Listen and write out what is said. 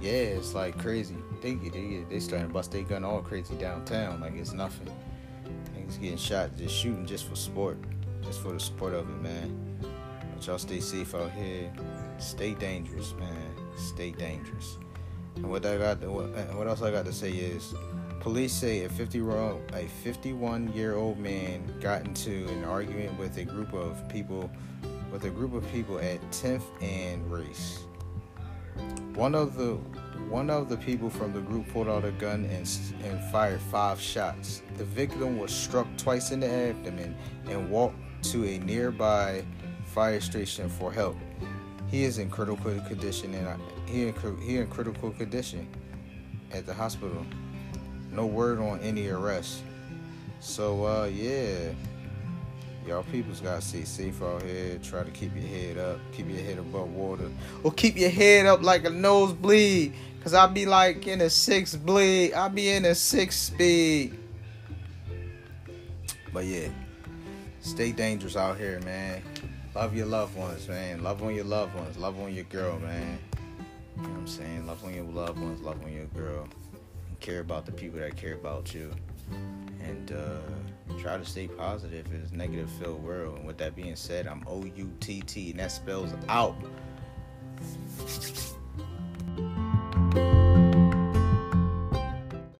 yeah, it's like crazy. They they they starting to bust their gun all crazy downtown like it's nothing. Niggas getting shot, just shooting just for sport, just for the sport of it, man. But y'all stay safe out here. Stay dangerous, man. Stay dangerous. And what I got, what, else I got to say is, police say a 50 a 51 year old man got into an argument with a group of people, with a group of people at 10th and Race. One of the one of the people from the group pulled out a gun and, and fired five shots. The victim was struck twice in the abdomen and walked to a nearby fire station for help. He is in critical condition and he in, he in critical condition at the hospital. No word on any arrest. So uh yeah. Y'all people's gotta stay safe out here. Try to keep your head up. Keep your head above water. Or keep your head up like a nosebleed. Cause I'll be like in a six bleed. I'll be in a six speed. But yeah. Stay dangerous out here, man. Love your loved ones, man. Love on your loved ones. Love on your girl, man. You know what I'm saying? Love on your loved ones. Love on your girl. And care about the people that care about you. And uh, try to stay positive in this negative filled world. And with that being said, I'm O U T T, and that spells out.